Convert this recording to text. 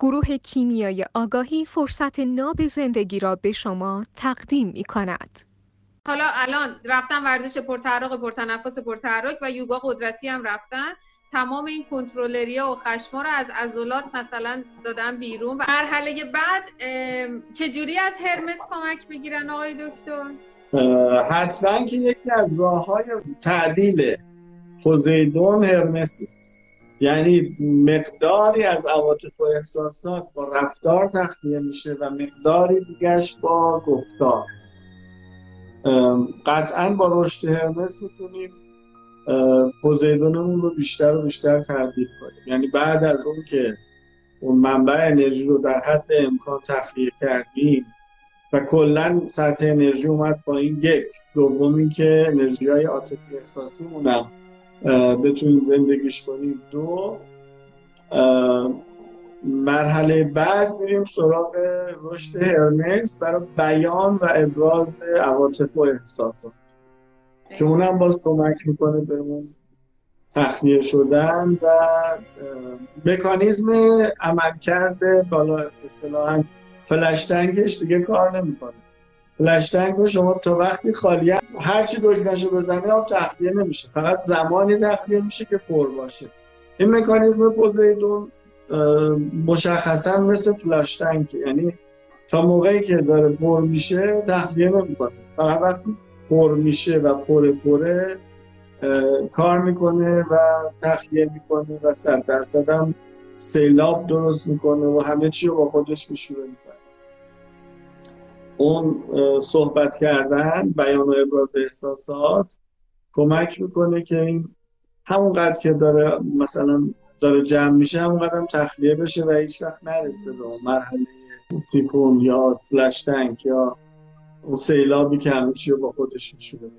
گروه کیمیای آگاهی فرصت ناب زندگی را به شما تقدیم می کند. حالا الان رفتن ورزش پرتحرک پرتنفس پرتحرک و یوگا قدرتی هم رفتن. تمام این کنترلریا و خشما رو از عضلات مثلا دادن بیرون. و مرحله بعد چجوری از هرمس کمک بگیرن آقای دکتر؟ حتما که یکی از راه های تعدیل پوزیدون هرمسی یعنی مقداری از عواطف و احساسات با رفتار تخلیه میشه و مقداری دیگرش با گفتار. قطعا با رشد هرمس می‌تونیم پوزیدونمون رو بیشتر و بیشتر تبدیل کنیم. یعنی بعد از اون که اون منبع انرژی رو در حد امکان تخلیه کردیم و کلا سطح انرژی اومد با این یک. دومی که انرژی های عاطفی احساسی مونم بتونیم زندگیش کنیم. دو مرحله بعد میریم سراغ رشد هرمس برای بیان و ابراز عواطف و احساسات. که اونم باز کمک می‌کنه بهمون تخلیه شدن و مکانیزم عملکرد بالا اصطلاحا فلش دیگه کار نمی‌کنه. فلش رو شما تا وقتی خالی هر چی دکمهشو بزنی آب تخلیه نمیشه. فقط زمانی تخلیه میشه که پر باشه. این مکانیزم پوزیدون مشخصا مثل فلاش یعنی تا موقعی که داره پر میشه تخلیه نمی‌کنه. فقط وقتی پر میشه و پر پره کار می‌کنه و تخلیه می‌کنه و صد درصد هم سیلاب درست می‌کنه و همه چی رو با خودش میشوره می‌کنه. اون صحبت کردن بیان و ابراز احساسات کمک می‌کنه که این همونقدر که داره مثلا داره جمع میشه همونقدر هم تخلیه بشه و هیچ وقت نرسه به مرحله سیفون یا فلش تنک یا اون سیلابی که همه چی رو با خودش میشونه